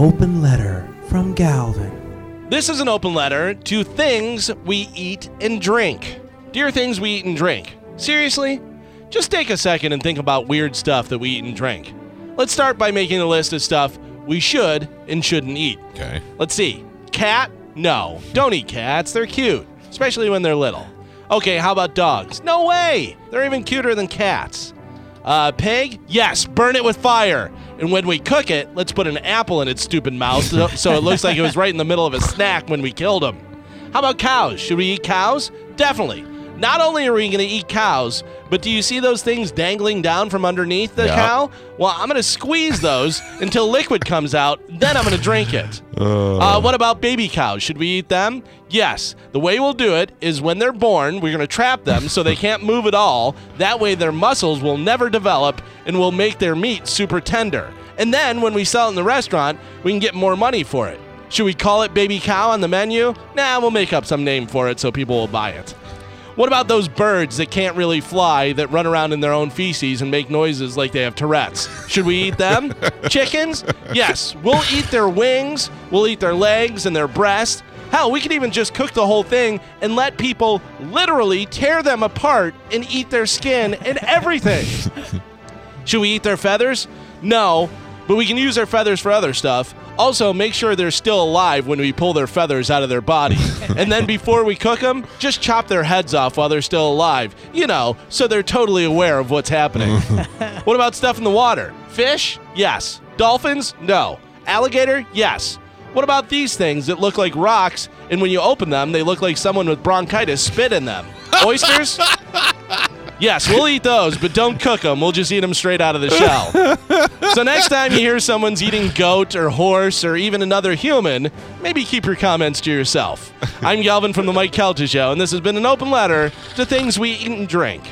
open letter from Galvin. This is an open letter to things we eat and drink. Dear things we eat and drink. Seriously? Just take a second and think about weird stuff that we eat and drink. Let's start by making a list of stuff we should and shouldn't eat. Okay. Let's see. Cat? No. Don't eat cats. They're cute, especially when they're little. Okay, how about dogs? No way. They're even cuter than cats. Uh, pig? Yes, burn it with fire. And when we cook it, let's put an apple in its stupid mouth so, so it looks like it was right in the middle of a snack when we killed him. How about cows? Should we eat cows? Definitely. Not only are we going to eat cows, but do you see those things dangling down from underneath the Yeah. cow? Well, I'm going to squeeze those until liquid comes out, then I'm going to drink it. Uh, what about baby cows? Should we eat them? Yes. The way we'll do it is when they're born, we're going to trap them so they can't move at all. That way, their muscles will never develop and will make their meat super tender. And then when we sell it in the restaurant, we can get more money for it. Should we call it baby cow on the menu? Nah, we'll make up some name for it so people will buy it. What about those birds that can't really fly that run around in their own feces and make noises like they have Tourette's? Should we eat them? Chickens? Yes, we'll eat their wings, we'll eat their legs and their breast. Hell, we could even just cook the whole thing and let people literally tear them apart and eat their skin and everything. Should we eat their feathers? No, but we can use their feathers for other stuff. Also, make sure they're still alive when we pull their feathers out of their body. and then before we cook them, just chop their heads off while they're still alive. You know, so they're totally aware of what's happening. what about stuff in the water? Fish? Yes. Dolphins? No. Alligator? Yes. What about these things that look like rocks, and when you open them, they look like someone with bronchitis spit in them? Oysters? Yes, we'll eat those, but don't cook them. We'll just eat them straight out of the shell. so next time you hear someone's eating goat or horse or even another human, maybe keep your comments to yourself. I'm Galvin from the Mike Calta Show, and this has been an open letter to things we eat and drink.